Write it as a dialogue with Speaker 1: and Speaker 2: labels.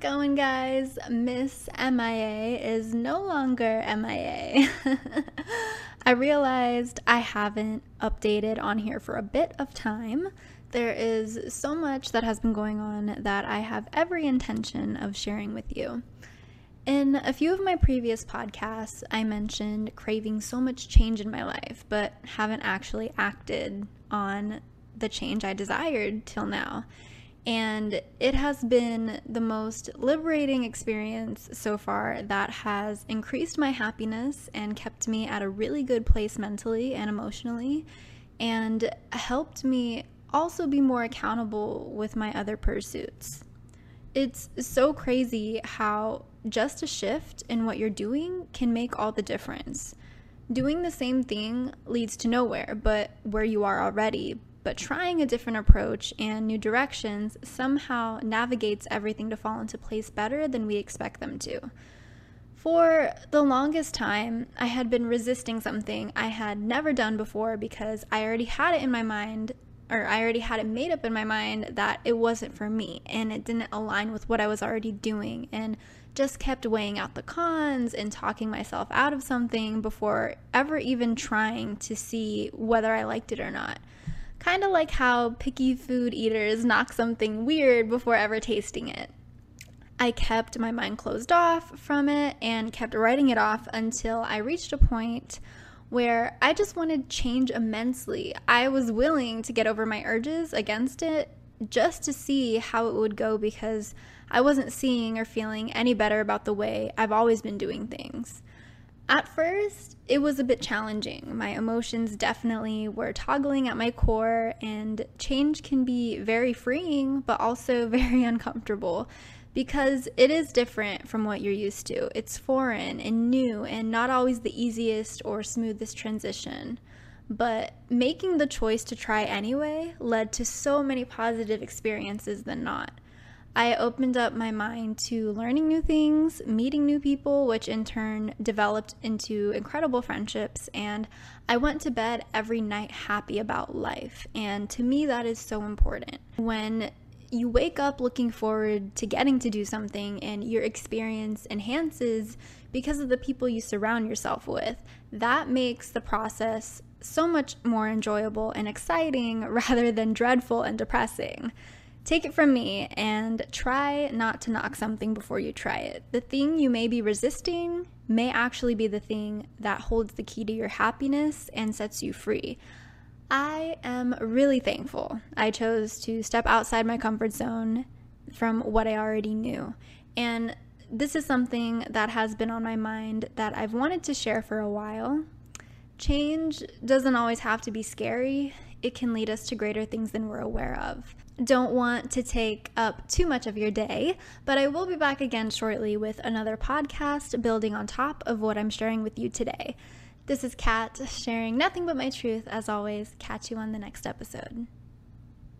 Speaker 1: going, guys? Miss MIA is no longer MIA. I realized I haven't updated on here for a bit of time. There is so much that has been going on that I have every intention of sharing with you. In a few of my previous podcasts, I mentioned craving so much change in my life, but haven't actually acted on the change I desired till now. And it has been the most liberating experience so far that has increased my happiness and kept me at a really good place mentally and emotionally, and helped me also be more accountable with my other pursuits. It's so crazy how just a shift in what you're doing can make all the difference. Doing the same thing leads to nowhere but where you are already, but trying a different approach and new directions somehow navigates everything to fall into place better than we expect them to. For the longest time, I had been resisting something I had never done before because I already had it in my mind, or I already had it made up in my mind that it wasn't for me and it didn't align with what I was already doing, and just kept weighing out the cons and talking myself out of something before ever even trying to see whether I liked it or not. Kind of like how picky food eaters knock something weird before ever tasting it. I kept my mind closed off from it and kept writing it off until I reached a point where I just wanted change immensely. I was willing to get over my urges against it just to see how it would go because I wasn't seeing or feeling any better about the way I've always been doing things. At first, it was a bit challenging. My emotions definitely were toggling at my core, and change can be very freeing, but also very uncomfortable because it is different from what you're used to. It's foreign and new, and not always the easiest or smoothest transition. But making the choice to try anyway led to so many positive experiences than not. I opened up my mind to learning new things, meeting new people, which in turn developed into incredible friendships. And I went to bed every night happy about life. And to me, that is so important. When you wake up looking forward to getting to do something and your experience enhances because of the people you surround yourself with, that makes the process so much more enjoyable and exciting rather than dreadful and depressing. Take it from me and try not to knock something before you try it. The thing you may be resisting may actually be the thing that holds the key to your happiness and sets you free. I am really thankful I chose to step outside my comfort zone from what I already knew. And this is something that has been on my mind that I've wanted to share for a while. Change doesn't always have to be scary, it can lead us to greater things than we're aware of don't want to take up too much of your day, but I will be back again shortly with another podcast building on top of what I'm sharing with you today. This is Kat sharing nothing but my truth as always. Catch you on the next episode.